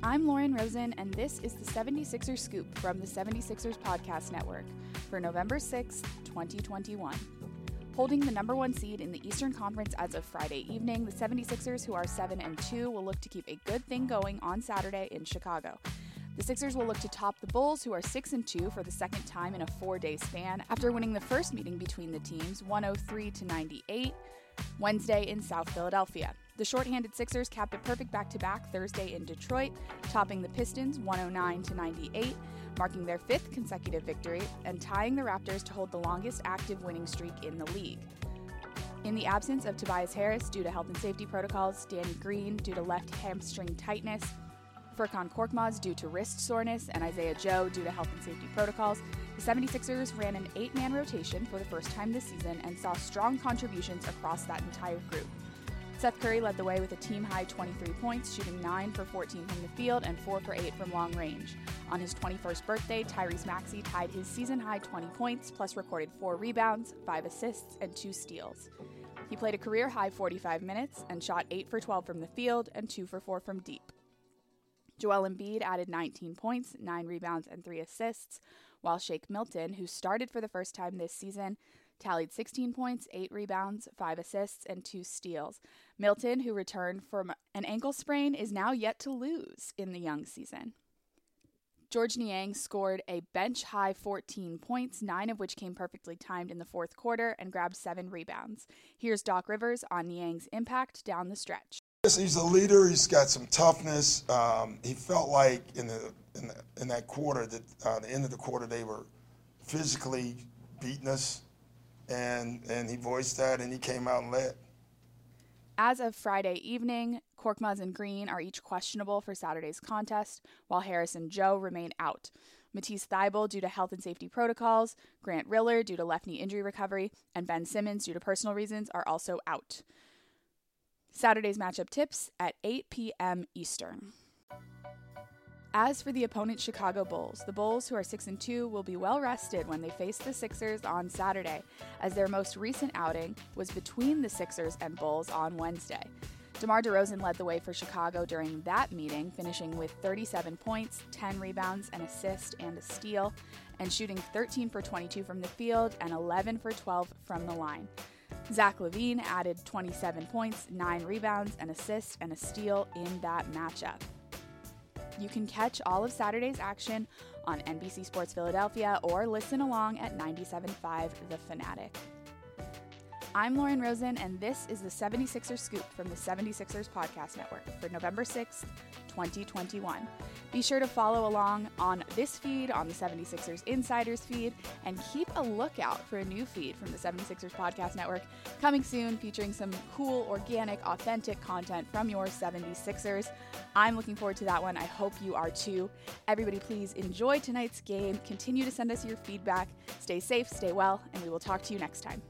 I'm Lauren Rosen, and this is the 76ers Scoop from the 76ers Podcast Network for November 6, 2021. Holding the number one seed in the Eastern Conference as of Friday evening, the 76ers, who are 7 and 2, will look to keep a good thing going on Saturday in Chicago. The Sixers will look to top the Bulls, who are 6 and 2 for the second time in a four day span after winning the first meeting between the teams 103 to 98 Wednesday in South Philadelphia. The shorthanded Sixers capped a perfect back-to-back Thursday in Detroit, topping the Pistons 109 to 98, marking their fifth consecutive victory and tying the Raptors to hold the longest active winning streak in the league. In the absence of Tobias Harris due to health and safety protocols, Danny Green due to left hamstring tightness, Furkan Korkmaz due to wrist soreness, and Isaiah Joe due to health and safety protocols, the 76ers ran an eight man rotation for the first time this season and saw strong contributions across that entire group. Seth Curry led the way with a team high 23 points, shooting 9 for 14 from the field and 4 for 8 from long range. On his 21st birthday, Tyrese Maxey tied his season high 20 points, plus recorded 4 rebounds, 5 assists, and 2 steals. He played a career high 45 minutes and shot 8 for 12 from the field and 2 for 4 from deep. Joel Embiid added 19 points, 9 rebounds, and 3 assists, while Shake Milton, who started for the first time this season, tallied 16 points, 8 rebounds, 5 assists, and 2 steals. Milton, who returned from an ankle sprain, is now yet to lose in the young season. Georges Niang scored a bench high 14 points, nine of which came perfectly timed in the fourth quarter, and grabbed seven rebounds. Here's Doc Rivers on Niang's impact down the stretch. He's a leader. He's got some toughness. Um, he felt like in the in, the, in that quarter, that uh, the end of the quarter, they were physically beating us, and and he voiced that, and he came out and led. As of Friday evening, Korkmaz and Green are each questionable for Saturday's contest, while Harris and Joe remain out. Matisse Thybulle due to health and safety protocols, Grant Riller due to left knee injury recovery, and Ben Simmons due to personal reasons are also out. Saturday's matchup tips at 8 p.m. Eastern. As for the opponent Chicago Bulls, the Bulls, who are 6 and 2, will be well rested when they face the Sixers on Saturday, as their most recent outing was between the Sixers and Bulls on Wednesday. DeMar DeRozan led the way for Chicago during that meeting, finishing with 37 points, 10 rebounds, an assist, and a steal, and shooting 13 for 22 from the field and 11 for 12 from the line. Zach LaVine added 27 points, 9 rebounds, an assist, and a steal in that matchup. You can catch all of Saturday's action on NBC Sports Philadelphia or listen along at 97.5 The Fanatic. I'm Lauren Rosen, and this is the 76ers Scoop from the 76ers Podcast Network for November 6th, 2021. Be sure to follow along on this feed, on the 76ers Insiders feed, and keep a lookout for a new feed from the 76ers Podcast Network coming soon, featuring some cool, organic, authentic content from your 76ers. I'm looking forward to that one. I hope you are too. Everybody, please enjoy tonight's game. Continue to send us your feedback. Stay safe, stay well, and we will talk to you next time.